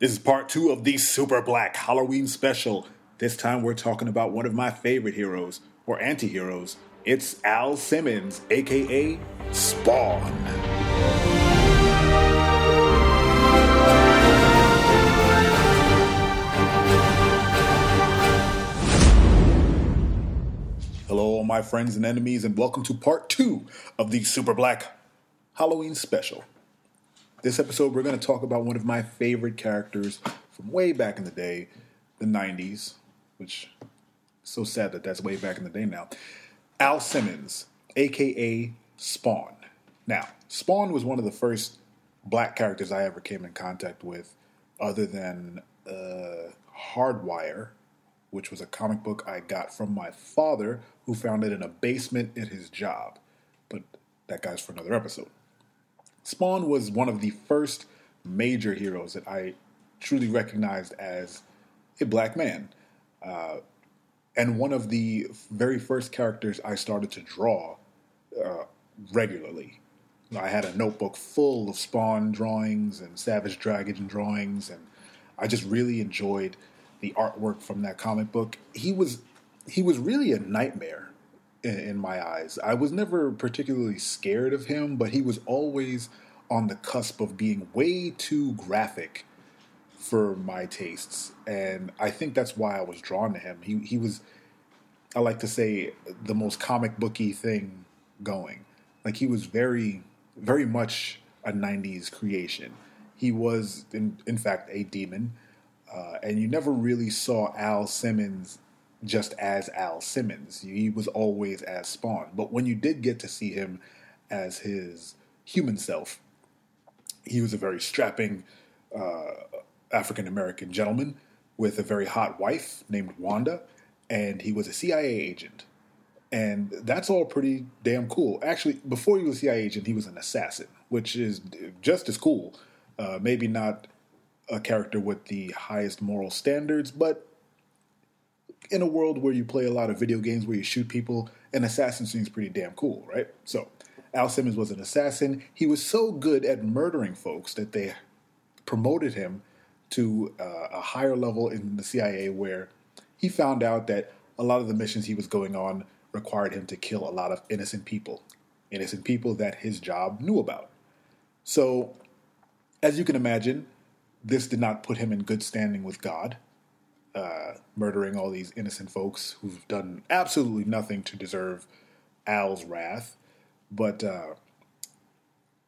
This is part two of the Super Black Halloween special. This time we're talking about one of my favorite heroes, or anti heroes. It's Al Simmons, aka Spawn. Hello, all my friends and enemies, and welcome to part two of the Super Black Halloween special. This episode, we're going to talk about one of my favorite characters from way back in the day, the 90s, which is so sad that that's way back in the day now. Al Simmons, aka Spawn. Now, Spawn was one of the first black characters I ever came in contact with, other than uh, Hardware, which was a comic book I got from my father, who found it in a basement at his job. But that guy's for another episode. Spawn was one of the first major heroes that I truly recognized as a black man. Uh, and one of the very first characters I started to draw uh, regularly. I had a notebook full of Spawn drawings and Savage Dragon drawings, and I just really enjoyed the artwork from that comic book. He was he was really a nightmare in, in, my eyes. I was never particularly scared of him, but he was always on the cusp of being way too graphic for my tastes, and I think that's why I was drawn to him. He he was, I like to say, the most comic booky thing going. Like he was very very much a '90s creation. He was, in in fact, a demon uh, and you never really saw Al Simmons just as Al Simmons. He was always as Spawn. But when you did get to see him as his human self, he was a very strapping uh, African American gentleman with a very hot wife named Wanda, and he was a CIA agent. And that's all pretty damn cool. Actually, before he was a CIA agent, he was an assassin, which is just as cool. Uh, maybe not a character with the highest moral standards, but in a world where you play a lot of video games where you shoot people, an assassin seems pretty damn cool, right? So, Al Simmons was an assassin. He was so good at murdering folks that they promoted him to uh, a higher level in the CIA where he found out that a lot of the missions he was going on required him to kill a lot of innocent people, innocent people that his job knew about. So, as you can imagine, this did not put him in good standing with God, uh, murdering all these innocent folks who've done absolutely nothing to deserve Al's wrath. But uh,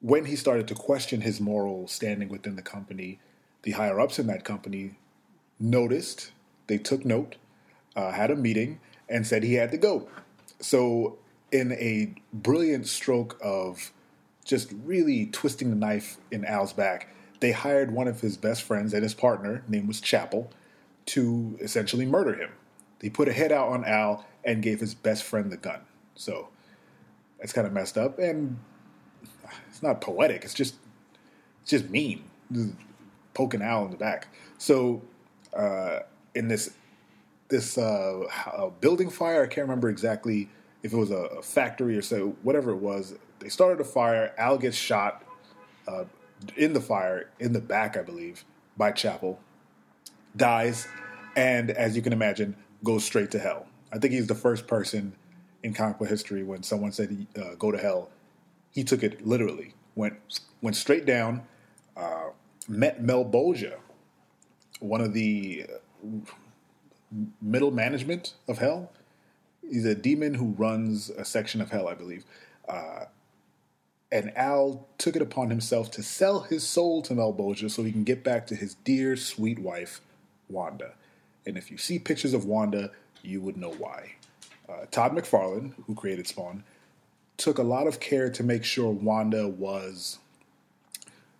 when he started to question his moral standing within the company, the higher ups in that company noticed, they took note, uh, had a meeting, and said he had to go. So, in a brilliant stroke of just really twisting the knife in Al's back, they hired one of his best friends and his partner, name was Chapel, to essentially murder him. They put a head out on Al and gave his best friend the gun. So that's kind of messed up, and it's not poetic. It's just it's just mean, just poking Al in the back. So uh, in this this uh, building fire, I can't remember exactly if it was a, factory or so, whatever it was. They started a fire. Al gets shot. Uh, in the fire in the back, I believe, by Chapel, dies, and as you can imagine, goes straight to hell. I think he's the first person in comic book history when someone said uh, "go to hell," he took it literally. went went straight down. Uh, met Malebolgia, one of the uh, middle management of hell. He's a demon who runs a section of hell, I believe. Uh, and Al took it upon himself to sell his soul to Malebolgia so he can get back to his dear, sweet wife, Wanda. And if you see pictures of Wanda, you would know why. Uh, Todd McFarlane, who created Spawn, took a lot of care to make sure Wanda was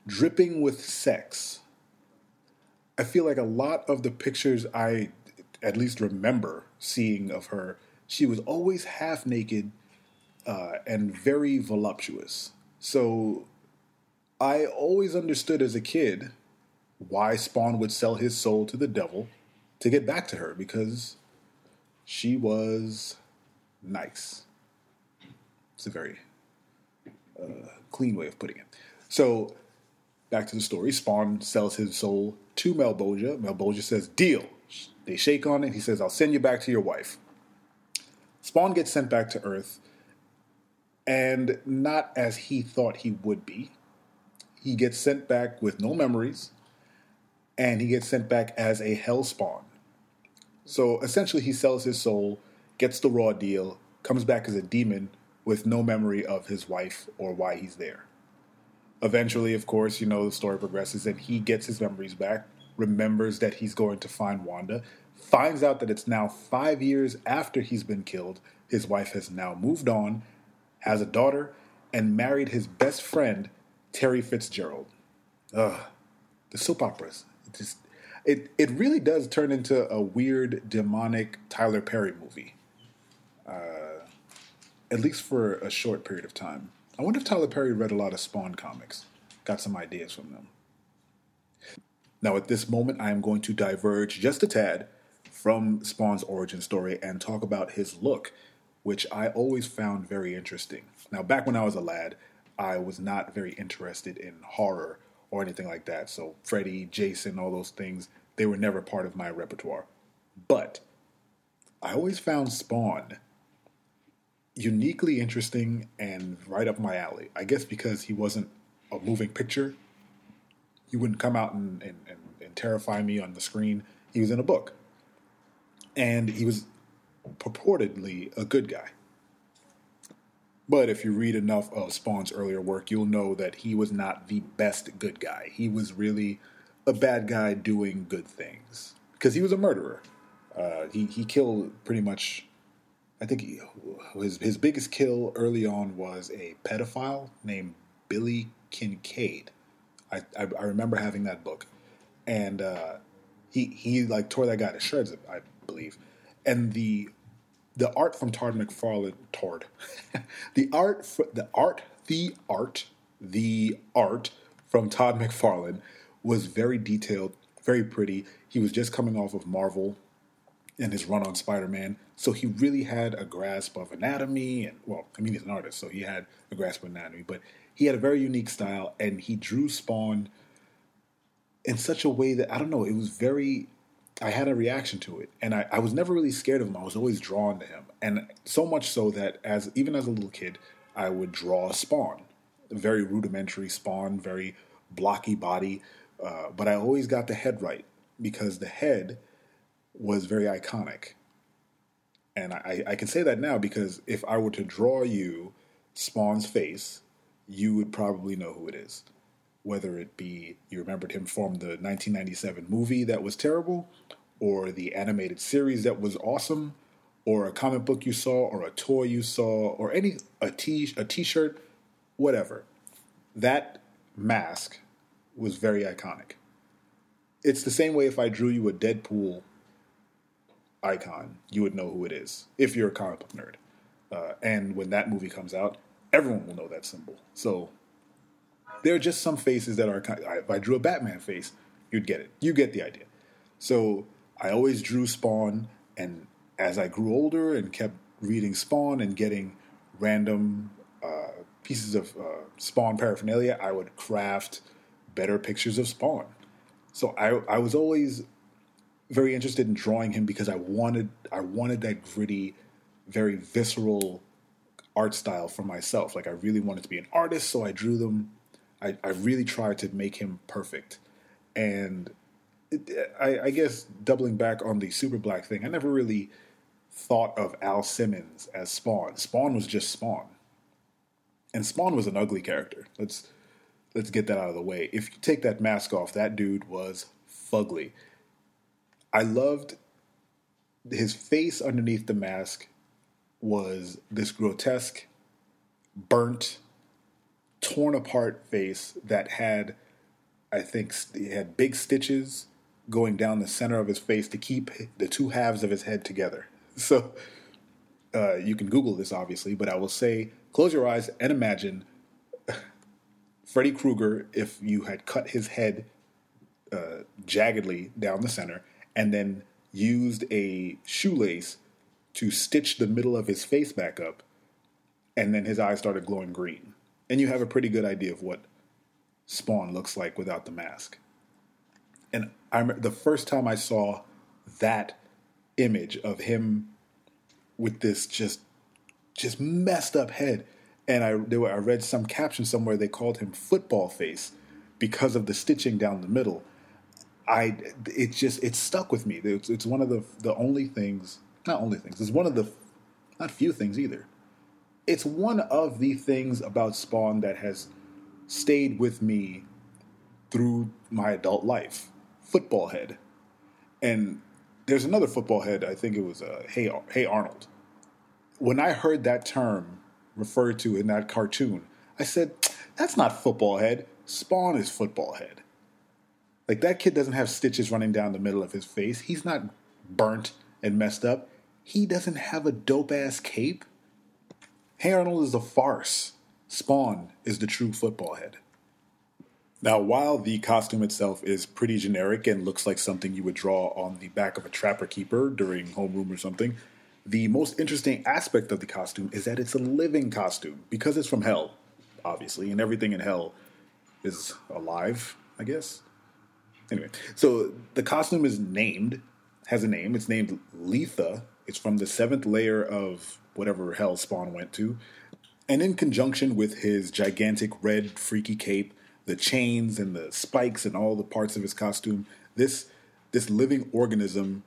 dripping with sex. I feel like a lot of the pictures I at least remember seeing of her, she was always half naked uh, and very voluptuous. So I always understood as a kid why Spawn would sell his soul to the devil to get back to her because she was nice. It's a very uh, clean way of putting it. So, back to the story Spawn sells his soul to Malebolgia. Malebolgia says, Deal. They shake on it. He says, I'll send you back to your wife. Spawn gets sent back to Earth, and not as he thought he would be. He gets sent back with no memories, and he gets sent back as a Hell Spawn. So essentially, he sells his soul, gets the raw deal, comes back as a demon with no memory of his wife or why he's there. Eventually, of course, you know, the story progresses and he gets his memories back, remembers that he's going to find Wanda, finds out that it's now five years after he's been killed. His wife has now moved on, has a daughter, and married his best friend, Terry Fitzgerald. Ugh, the soap operas. It just it it really does turn into a weird demonic Tyler Perry movie. Uh, at least for a short period of time. I wonder if Tyler Perry read a lot of Spawn comics, got some ideas from them. Now, at this moment, I am going to diverge just a tad from Spawn's origin story and talk about his look, which I always found very interesting. Now, back when I was a lad, I was not very interested in horror or anything like that. So, Freddy, Jason, all those things, they were never part of my repertoire. But I always found Spawn uniquely interesting and right up my alley. I guess because he wasn't a moving picture, he wouldn't come out and, and, and, and terrify me on the screen. He was in a book. And he was purportedly a good guy. But if you read enough of Spawn's earlier work, you'll know that he was not the best good guy. He was really a bad guy doing good things because he was a murderer. Uh, he he killed pretty much I think he, his his biggest kill early on was a pedophile named Billy Kincaid. I I, I remember having that book, and uh, he he like tore that guy to shreds, I believe. And the the art from Todd McFarlane, Todd, the art the art the art the art from Todd McFarlane was very detailed, very pretty. He was just coming off of Marvel and his run on Spider Man. So he really had a grasp of anatomy, and well, I mean, he's an artist, so he had a grasp of anatomy, but he had a very unique style, and he drew Spawn in such a way that I don't know, it was very. I had a reaction to it, and I, I was never really scared of him. I was always drawn to him, and so much so that as even as a little kid, I would draw Spawn, very rudimentary Spawn, very blocky body, uh, but I always got the head right because the head was very iconic. And I, I can say that now because if I were to draw you Spawn's face, you would probably know who it is. Whether it be you remembered him from the 1997 movie that was terrible, or the animated series that was awesome, or a comic book you saw, or a toy you saw, or any a t a t-shirt, whatever. That mask was very iconic. It's the same way if I drew you a Deadpool icon, you would know who it is if you're a comic book nerd. Uh, and when that movie comes out, everyone will know that symbol. So there are just some faces that are. If I drew a Batman face, you'd get it. You get the idea. So I always drew Spawn, and as I grew older and kept reading Spawn and getting random uh, pieces of uh, Spawn paraphernalia, I would craft better pictures of Spawn. So I, I was always very interested in drawing him because I wanted I wanted that gritty, very visceral art style for myself. Like I really wanted to be an artist, so I drew them. I, I really tried to make him perfect, and it, I, I guess doubling back on the super black thing, I never really thought of Al Simmons as Spawn. Spawn was just Spawn, and Spawn was an ugly character. Let's let's get that out of the way. If you take that mask off, that dude was fugly. I loved his face underneath the mask was this grotesque, burnt, torn apart face that had, I think, he had big stitches going down the center of his face to keep the two halves of his head together. So uh, you can Google this, obviously, but I will say close your eyes and imagine Freddy Krueger if you had cut his head uh, jaggedly down the center and then used a shoelace to stitch the middle of his face back up, and then his eyes started glowing green. And you have a pretty good idea of what Spawn looks like without the mask. And I the first time I saw that image of him with this just just messed up head, and I were, I read some caption somewhere they called him football face because of the stitching down the middle. I it just it stuck with me. It's, it's one of the the only things, not only things. It's one of the not few things either. It's one of the things about Spawn that has stayed with me through my adult life. Football head, and there's another football head. I think it was uh, Hey Hey Arnold. When I heard that term referred to in that cartoon, I said, "That's not football head. Spawn is football head." Like that kid doesn't have stitches running down the middle of his face. He's not burnt and messed up. He doesn't have a dope ass cape. Hey Arnold is a farce. Spawn is the true football head. Now, while the costume itself is pretty generic and looks like something you would draw on the back of a trapper keeper during homeroom or something, the most interesting aspect of the costume is that it's a living costume because it's from hell, obviously, and everything in hell is alive, I guess. Anyway, so the costume is named, has a name. It's named Leetha. It's from the seventh layer of whatever hell Spawn went to. And in conjunction with his gigantic red freaky cape, the chains and the spikes and all the parts of his costume. This this living organism,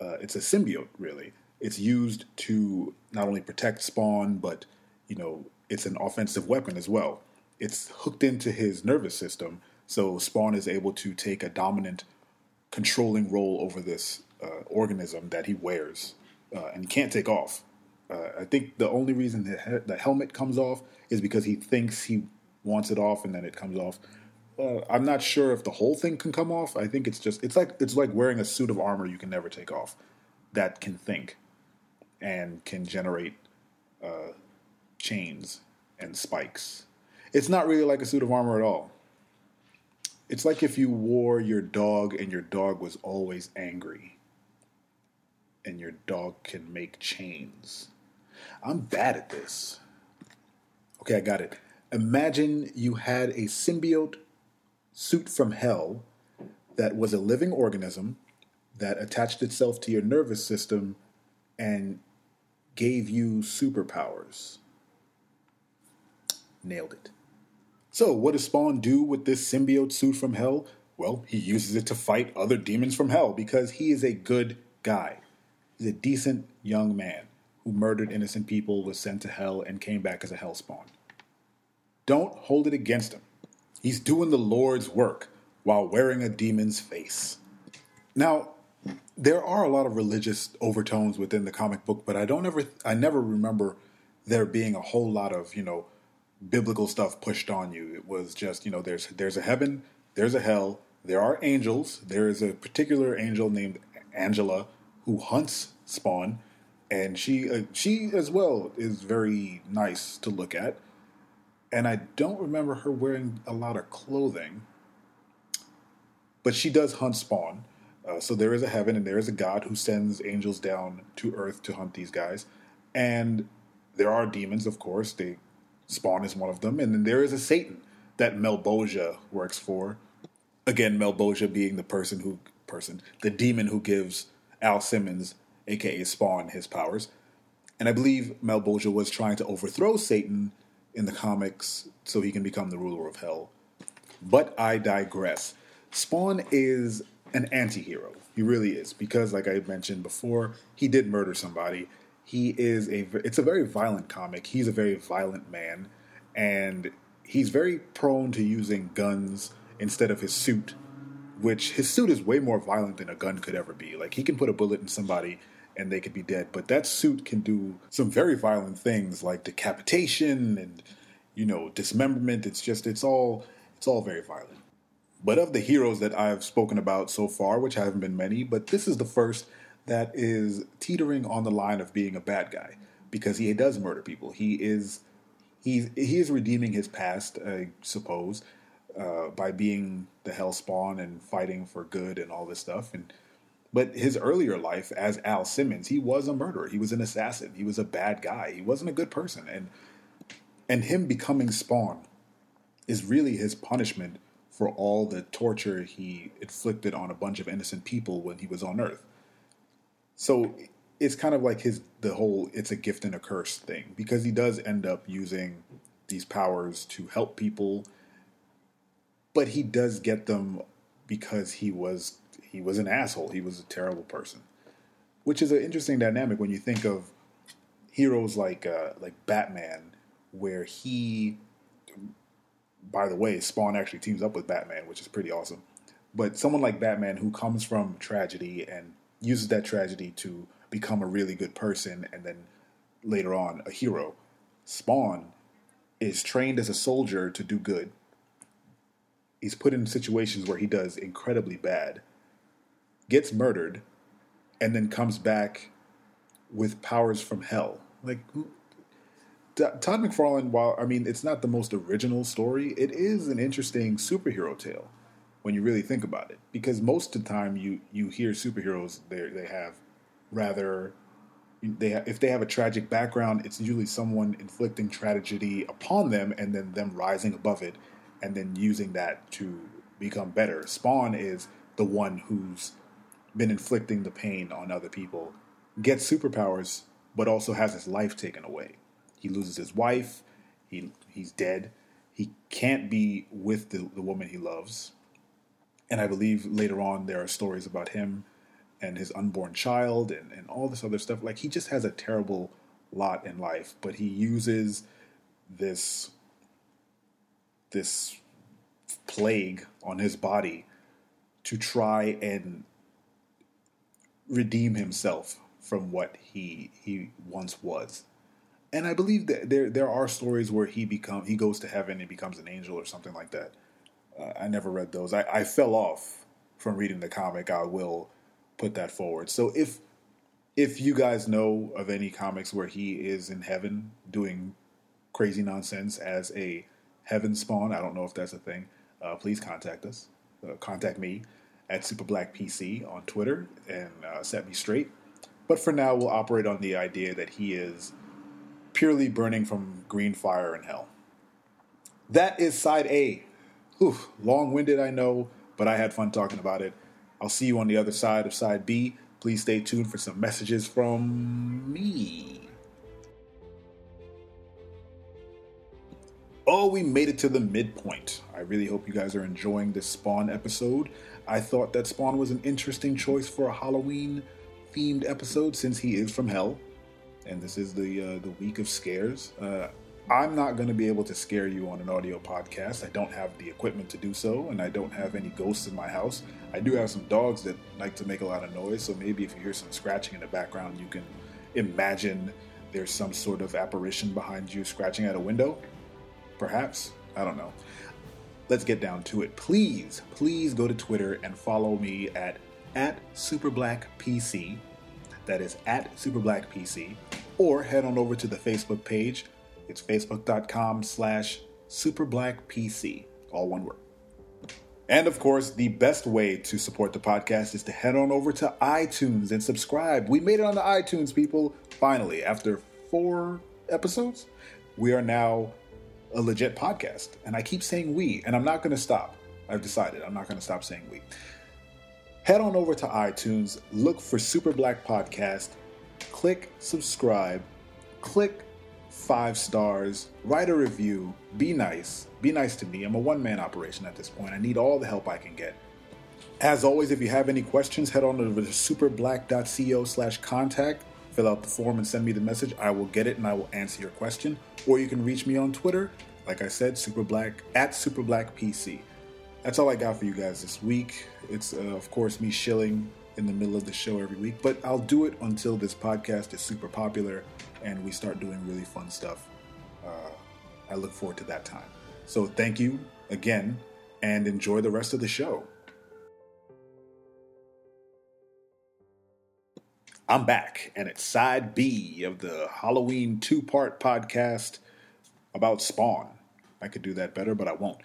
uh, it's a symbiote, really. It's used to not only protect Spawn, but you know, it's an offensive weapon as well. It's hooked into his nervous system, so Spawn is able to take a dominant, controlling role over this uh, organism that he wears, uh, and can't take off. Uh, I think the only reason the, the helmet comes off is because he thinks he wants it off and then it comes off. Uh, I'm not sure if the whole thing can come off. I think it's just it's like it's like wearing a suit of armor you can never take off that can think and can generate uh, chains and spikes. It's not really like a suit of armor at all. It's like if you wore your dog and your dog was always angry and your dog can make chains. I'm bad at this. Okay, I got it. Imagine you had a symbiote suit from hell that was a living organism that attached itself to your nervous system and gave you superpowers. Nailed it. So, what does Spawn do with this symbiote suit from hell? Well, he uses it to fight other demons from hell because he is a good guy. He's a decent young man who murdered innocent people, was sent to hell, and came back as a hell spawn. Don't hold it against him. He's doing the Lord's work while wearing a demon's face. Now, there are a lot of religious overtones within the comic book, but I don't ever I never remember there being a whole lot of, you know, biblical stuff pushed on you. It was just, you know, there's there's a heaven, there's a hell, there are angels. There is a particular angel named Angela who hunts Spawn, and she uh, she as well is very nice to look at and I don't remember her wearing a lot of clothing. But she does hunt Spawn. Uh, so there is a heaven and there is a God who sends angels down to earth to hunt these guys. And there are demons, of course. They Spawn is one of them. And then there is a Satan that Malebolgia works for. Again, Malebolgia being the person who person, the demon who gives Al Simmons, aka Spawn, his powers. And I believe Malebolgia was trying to overthrow Satan in the comics so he can become the ruler of hell. But I digress. Spawn is an anti hero. He really is. Because, like I mentioned before, he did murder somebody. He is a. It's a very violent comic. He's a very violent man. And he's very prone to using guns instead of his suit, which his suit is way more violent than a gun could ever be. Like, he can put a bullet in somebody and they could be dead. But that suit can do some very violent things like decapitation and you know dismemberment. It's just it's all it's all very violent. But of the heroes that I've spoken about so far, which haven't been many, but this is the first that is teetering on the line of being a bad guy because he does murder people. He is he's he is redeeming his past, I suppose, uh, by being the hell spawn and fighting for good and all this stuff and but his earlier life as Al Simmons, he was a murderer. He was an assassin. He was a bad guy. He wasn't a good person. And and him becoming Spawn is really his punishment for all the torture he inflicted on a bunch of innocent people when he was on Earth. So it's kind of like his the whole it's a gift and a curse thing because he does end up using these powers to help people but he does get them because he was he was an asshole he was a terrible person which is an interesting dynamic when you think of heroes like uh, like Batman where he by the way Spawn actually teams up with Batman which is pretty awesome but someone like Batman who comes from tragedy and uses that tragedy to become a really good person and then later on a hero. Spawn is trained as a soldier to do good. He's put in situations where he does incredibly bad, gets murdered, and then comes back with powers from hell. Like Todd McFarlane, while I mean it's not the most original story, it is an interesting superhero tale when you really think about it. Because most of the time you you hear superheroes they they have rather they if they have a tragic background, it's usually someone inflicting tragedy upon them and then them rising above it and then using that to become better. Spawn is the one who's been inflicting the pain on other people, gets superpowers, but also has his life taken away. He loses his wife. He he's dead. He can't be with the, the woman he loves. And I believe later on there are stories about him and his unborn child and, and all this other stuff. Like he just has a terrible lot in life, but he uses this this plague on his body to try and redeem himself from what he he once was. And I believe that there there are stories where he become he goes to heaven and becomes an angel or something like that. Uh, I never read those. I, I fell off from reading the comic. I will put that forward. So if if you guys know of any comics where he is in heaven doing crazy nonsense as a heaven spawn, I don't know if that's a thing. Uh, please contact us. Uh, contact me at SuperBlackPC on Twitter and uh, set me straight. But for now, we'll operate on the idea that he is purely burning from green fire in hell. That is side A. Oof, long winded, I know, but I had fun talking about it. I'll see you on the other side of side B. Please stay tuned for some messages from me. Oh, we made it to the midpoint. I really hope you guys are enjoying this Spawn episode. I thought that Spawn was an interesting choice for a Halloween themed episode since he is from hell, and this is the uh, the week of scares. Uh, I'm not going to be able to scare you on an audio podcast. I don't have the equipment to do so, and I don't have any ghosts in my house. I do have some dogs that like to make a lot of noise, so maybe if you hear some scratching in the background, you can imagine there's some sort of apparition behind you scratching at a window. Perhaps. I don't know. Let's get down to it. Please, please go to Twitter and follow me at, at SuperBlackPC. That is at SuperBlackPC. Or head on over to the Facebook page it's facebook.com slash superblackpc, all one word. And of course, the best way to support the podcast is to head on over to iTunes and subscribe. We made it on the iTunes, people. Finally, after four episodes, we are now a legit podcast. And I keep saying we, and I'm not going to stop. I've decided I'm not going to stop saying we. Head on over to iTunes, look for Super Black Podcast, click subscribe, click five stars, write a review, be nice. Be nice to me. I'm a one man operation at this point. I need all the help I can get. As always, if you have any questions, head on over to superblack.co slash contact, fill out the form and send me the message. I will get it and I will answer your question. Or you can reach me on Twitter, like I said, superblack at superblackpc. That's all I got for you guys this week. It's, uh, of course, me shilling in the middle of the show every week, but I'll do it until this podcast is super popular and we start doing really fun stuff. Uh, I look forward to that time. So thank you again and enjoy the rest of the show. I'm back, and it's side B of the Halloween two part podcast about Spawn. I could do that better, but I won't.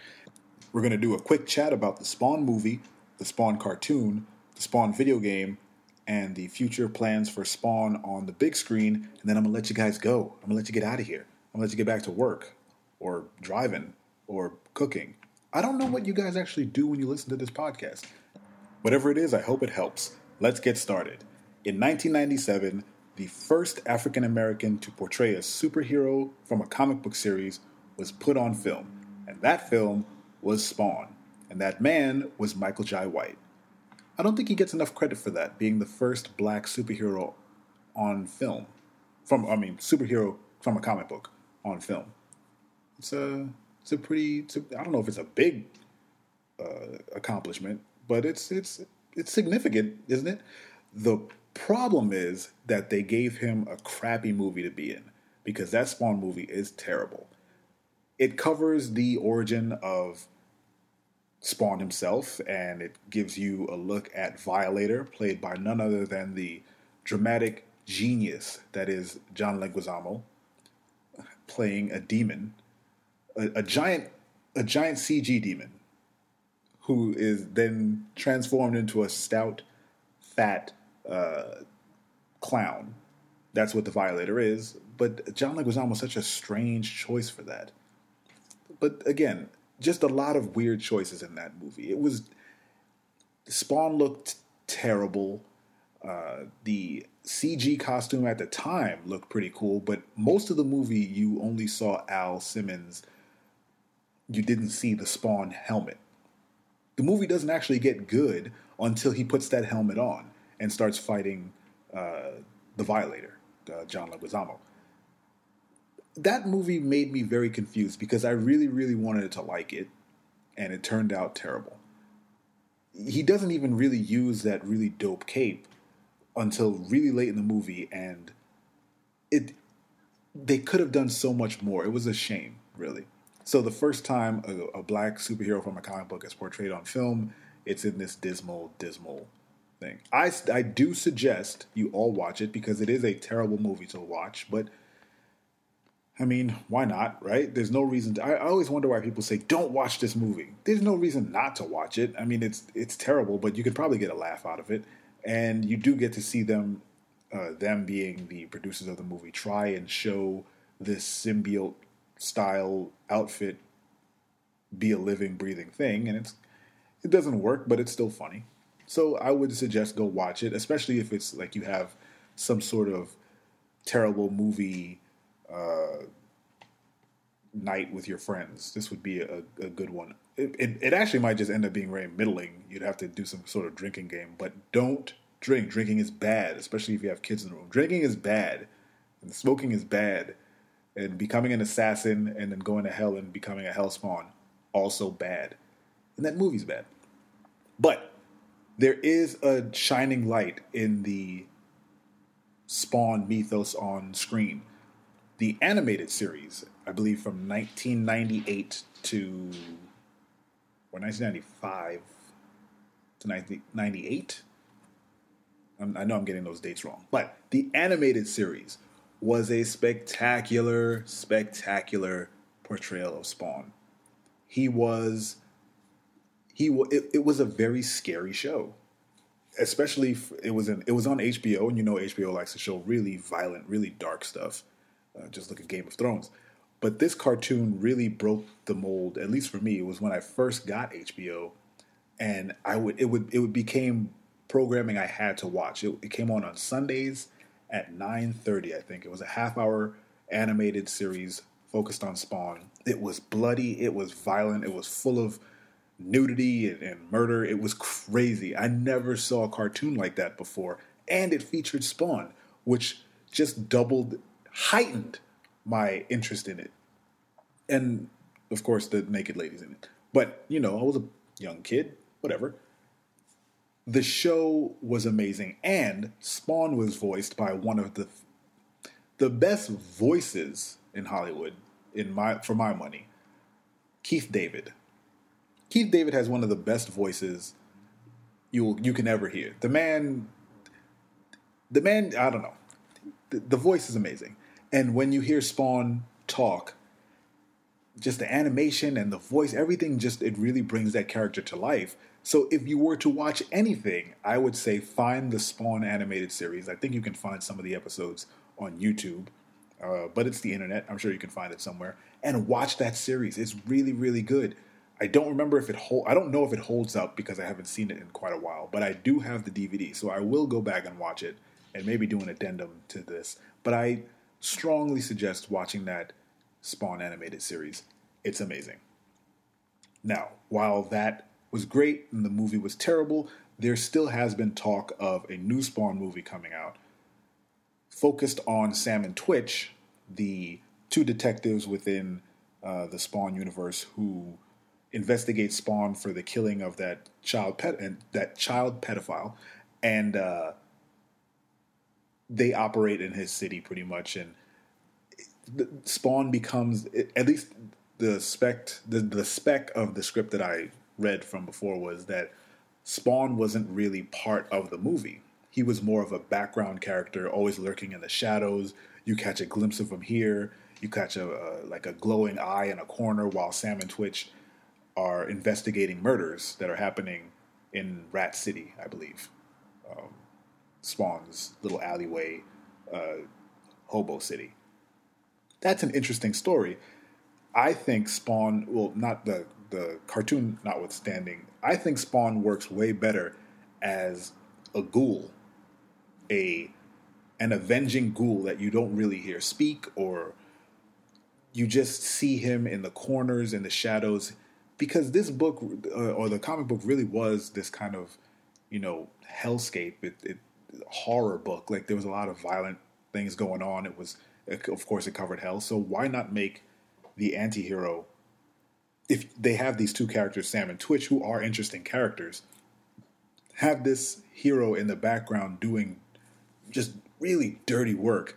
We're going to do a quick chat about the Spawn movie, the Spawn cartoon, the Spawn video game, and the future plans for Spawn on the big screen, and then I'm gonna let you guys go. I'm gonna let you get out of here. I'm gonna let you get back to work, or driving, or cooking, I don't know what you guys actually do when you listen to this podcast. Whatever it is, I hope it helps. Let's get started. In 1997, the first African American to portray a superhero from a comic book series was put on film, and that film was Spawn, and that man was Michael Jai White. I don't think he gets enough credit for that, being the first black superhero on film. From I mean, superhero from a comic book on film. It's a it's a pretty it's a, I don't know if it's a big uh, accomplishment, but it's it's it's significant, isn't it? The problem is that they gave him a crappy movie to be in because that Spawn movie is terrible. It covers the origin of Spawn himself, and it gives you a look at Violator, played by none other than the dramatic genius that is John Leguizamo, playing a demon, a, a giant, a giant CG demon, who is then transformed into a stout, fat uh, clown. That's what the Violator is. But John Leguizamo was such a strange choice for that. But again, just a lot of weird choices in that movie. It was Spawn looked terrible. Uh, the CG costume at the time looked pretty cool, but most of the movie you only saw Al Simmons. You didn't see the Spawn helmet. The movie doesn't actually get good until he puts that helmet on and starts fighting uh, the Violator, uh, John Leguizamo that movie made me very confused because I really, really wanted to like it, and it turned out terrible. He doesn't even really use that really dope cape until really late in the movie, and it they could have done so much more. It was a shame, really. So the first time a, a black superhero from a comic book is portrayed on film, it's in this dismal, dismal thing. I I do suggest you all watch it because it is a terrible movie to watch, but I mean, why not, right? There's no reason. To, I, I always wonder why people say don't watch this movie. There's no reason not to watch it. I mean, it's it's terrible, but you could probably get a laugh out of it, and you do get to see them, uh, them being the producers of the movie, try and show this symbiote style outfit be a living, breathing thing, and it's it doesn't work, but it's still funny. So I would suggest go watch it, especially if it's like you have some sort of terrible movie uh, night with your friends. This would be a, a good one. It, it, it, actually might just end up being very middling. You'd have to do some sort of drinking game, but don't drink. Drinking is bad, especially if you have kids in the room. Drinking is bad, and smoking is bad, and becoming an assassin and then going to hell and becoming a hell spawn also bad. And that movie's bad. But there is a shining light in the Spawn mythos on screen the animated series, I believe from 1998 to or 1995 to 1998. I know I'm getting those dates wrong, but the animated series was a spectacular, spectacular portrayal of Spawn. He was, he it, it was a very scary show, especially it was in it was on HBO, and you know HBO likes to show really violent, really dark stuff. Uh, just look at Game of Thrones. But this cartoon really broke the mold. At least for me, it was when I first got HBO, and I would it would it would became programming I had to watch. It, it came on on Sundays at nine thirty. I think it was a half hour animated series focused on Spawn. It was bloody. It was violent. It was full of nudity and, and murder. It was crazy. I never saw a cartoon like that before, and it featured Spawn, which just doubled heightened my interest in it. And of course, the naked ladies in it. But, you know, I was a young kid, whatever. The show was amazing, and Spawn was voiced by one of the the best voices in Hollywood, in my for my money, Keith David. Keith David has one of the best voices you you can ever hear. The man, the man, I don't know. The, the voice is amazing. And when you hear Spawn talk, just the animation and the voice, everything just it really brings that character to life. So if you were to watch anything, I would say find the Spawn animated series. I think you can find some of the episodes on YouTube, uh, but it's the internet. I'm sure you can find it somewhere and watch that series. It's really really good. I don't remember if it hold. I don't know if it holds up because I haven't seen it in quite a while. But I do have the DVD, so I will go back and watch it and maybe do an addendum to this. But I strongly suggest watching that Spawn animated series. It's amazing. Now, while that was great and the movie was terrible, there still has been talk of a new Spawn movie coming out focused on Sam and Twitch, the two detectives within uh, the Spawn universe who investigate Spawn for the killing of that child pet and that child pedophile, and uh, they operate in his city pretty much, and Spawn becomes at least the spec the, the spec of the script that I read from before was that Spawn wasn't really part of the movie. He was more of a background character, always lurking in the shadows. You catch a glimpse of him here. You catch a, a like a glowing eye in a corner while Sam and Twitch are investigating murders that are happening in Rat City, I believe. Um, Spawn's little alleyway, uh, hobo city. That's an interesting story. I think Spawn, well, not the the cartoon notwithstanding, I think Spawn works way better as a ghoul, a an avenging ghoul that you don't really hear speak or you just see him in the corners in the shadows because this book uh, or the comic book really was this kind of you know hellscape. It, it horror book. Like there was a lot of violent things going on. It was of course it covered hell. So why not make the anti-hero if they have these two characters, Sam and Twitch, who are interesting characters, have this hero in the background doing just really dirty work,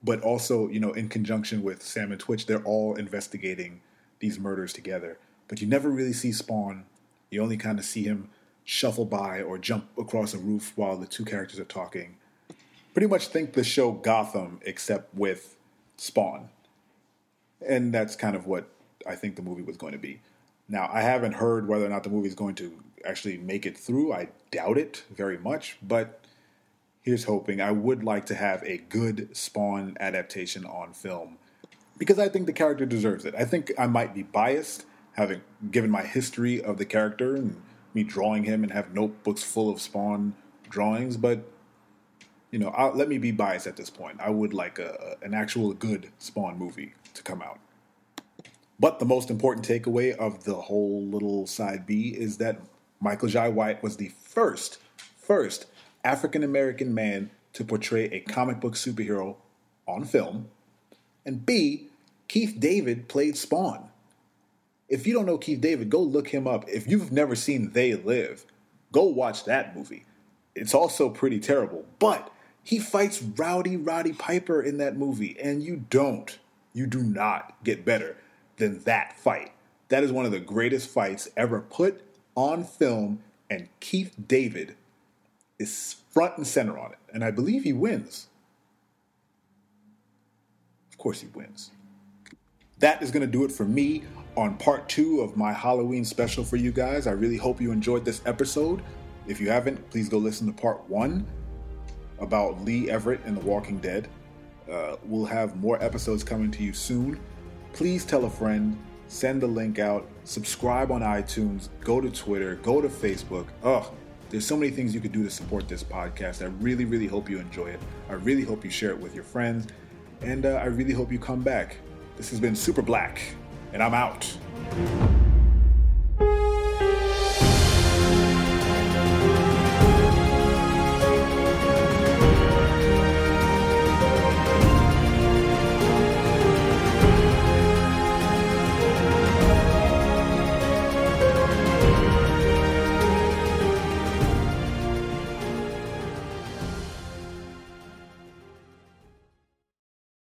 but also, you know, in conjunction with Sam and Twitch, they're all investigating these murders together. But you never really see Spawn. You only kind of see him shuffle by or jump across a roof while the two characters are talking. Pretty much think the show Gotham, except with Spawn. And that's kind of what I think the movie was going to be. Now, I haven't heard whether or not the movie is going to actually make it through. I doubt it very much, but here's hoping. I would like to have a good Spawn adaptation on film because I think the character deserves it. I think I might be biased, having given my history of the character and me drawing him and have notebooks full of Spawn drawings, but you know, I'll, let me be biased at this point. I would like a, an actual good Spawn movie to come out. But the most important takeaway of the whole little side B is that Michael Jai White was the first, first African American man to portray a comic book superhero on film. And B, Keith David played Spawn. If you don't know Keith David, go look him up. If you've never seen They Live, go watch that movie. It's also pretty terrible, but he fights Rowdy Roddy Piper in that movie, and you don't, you do not get better than that fight. That is one of the greatest fights ever put on film, and Keith David is front and center on it. And I believe he wins. Of course, he wins. That is going to do it for me on part two of my Halloween special for you guys. I really hope you enjoyed this episode. If you haven't, please go listen to part one about Lee Everett and The Walking Dead. Uh, we'll have more episodes coming to you soon please tell a friend, send the link out, subscribe on iTunes, go to Twitter, go to Facebook. Ugh, there's so many things you could do to support this podcast. I really, really hope you enjoy it. I really hope you share it with your friends. And uh, I really hope you come back. This has been Super Black, and I'm out.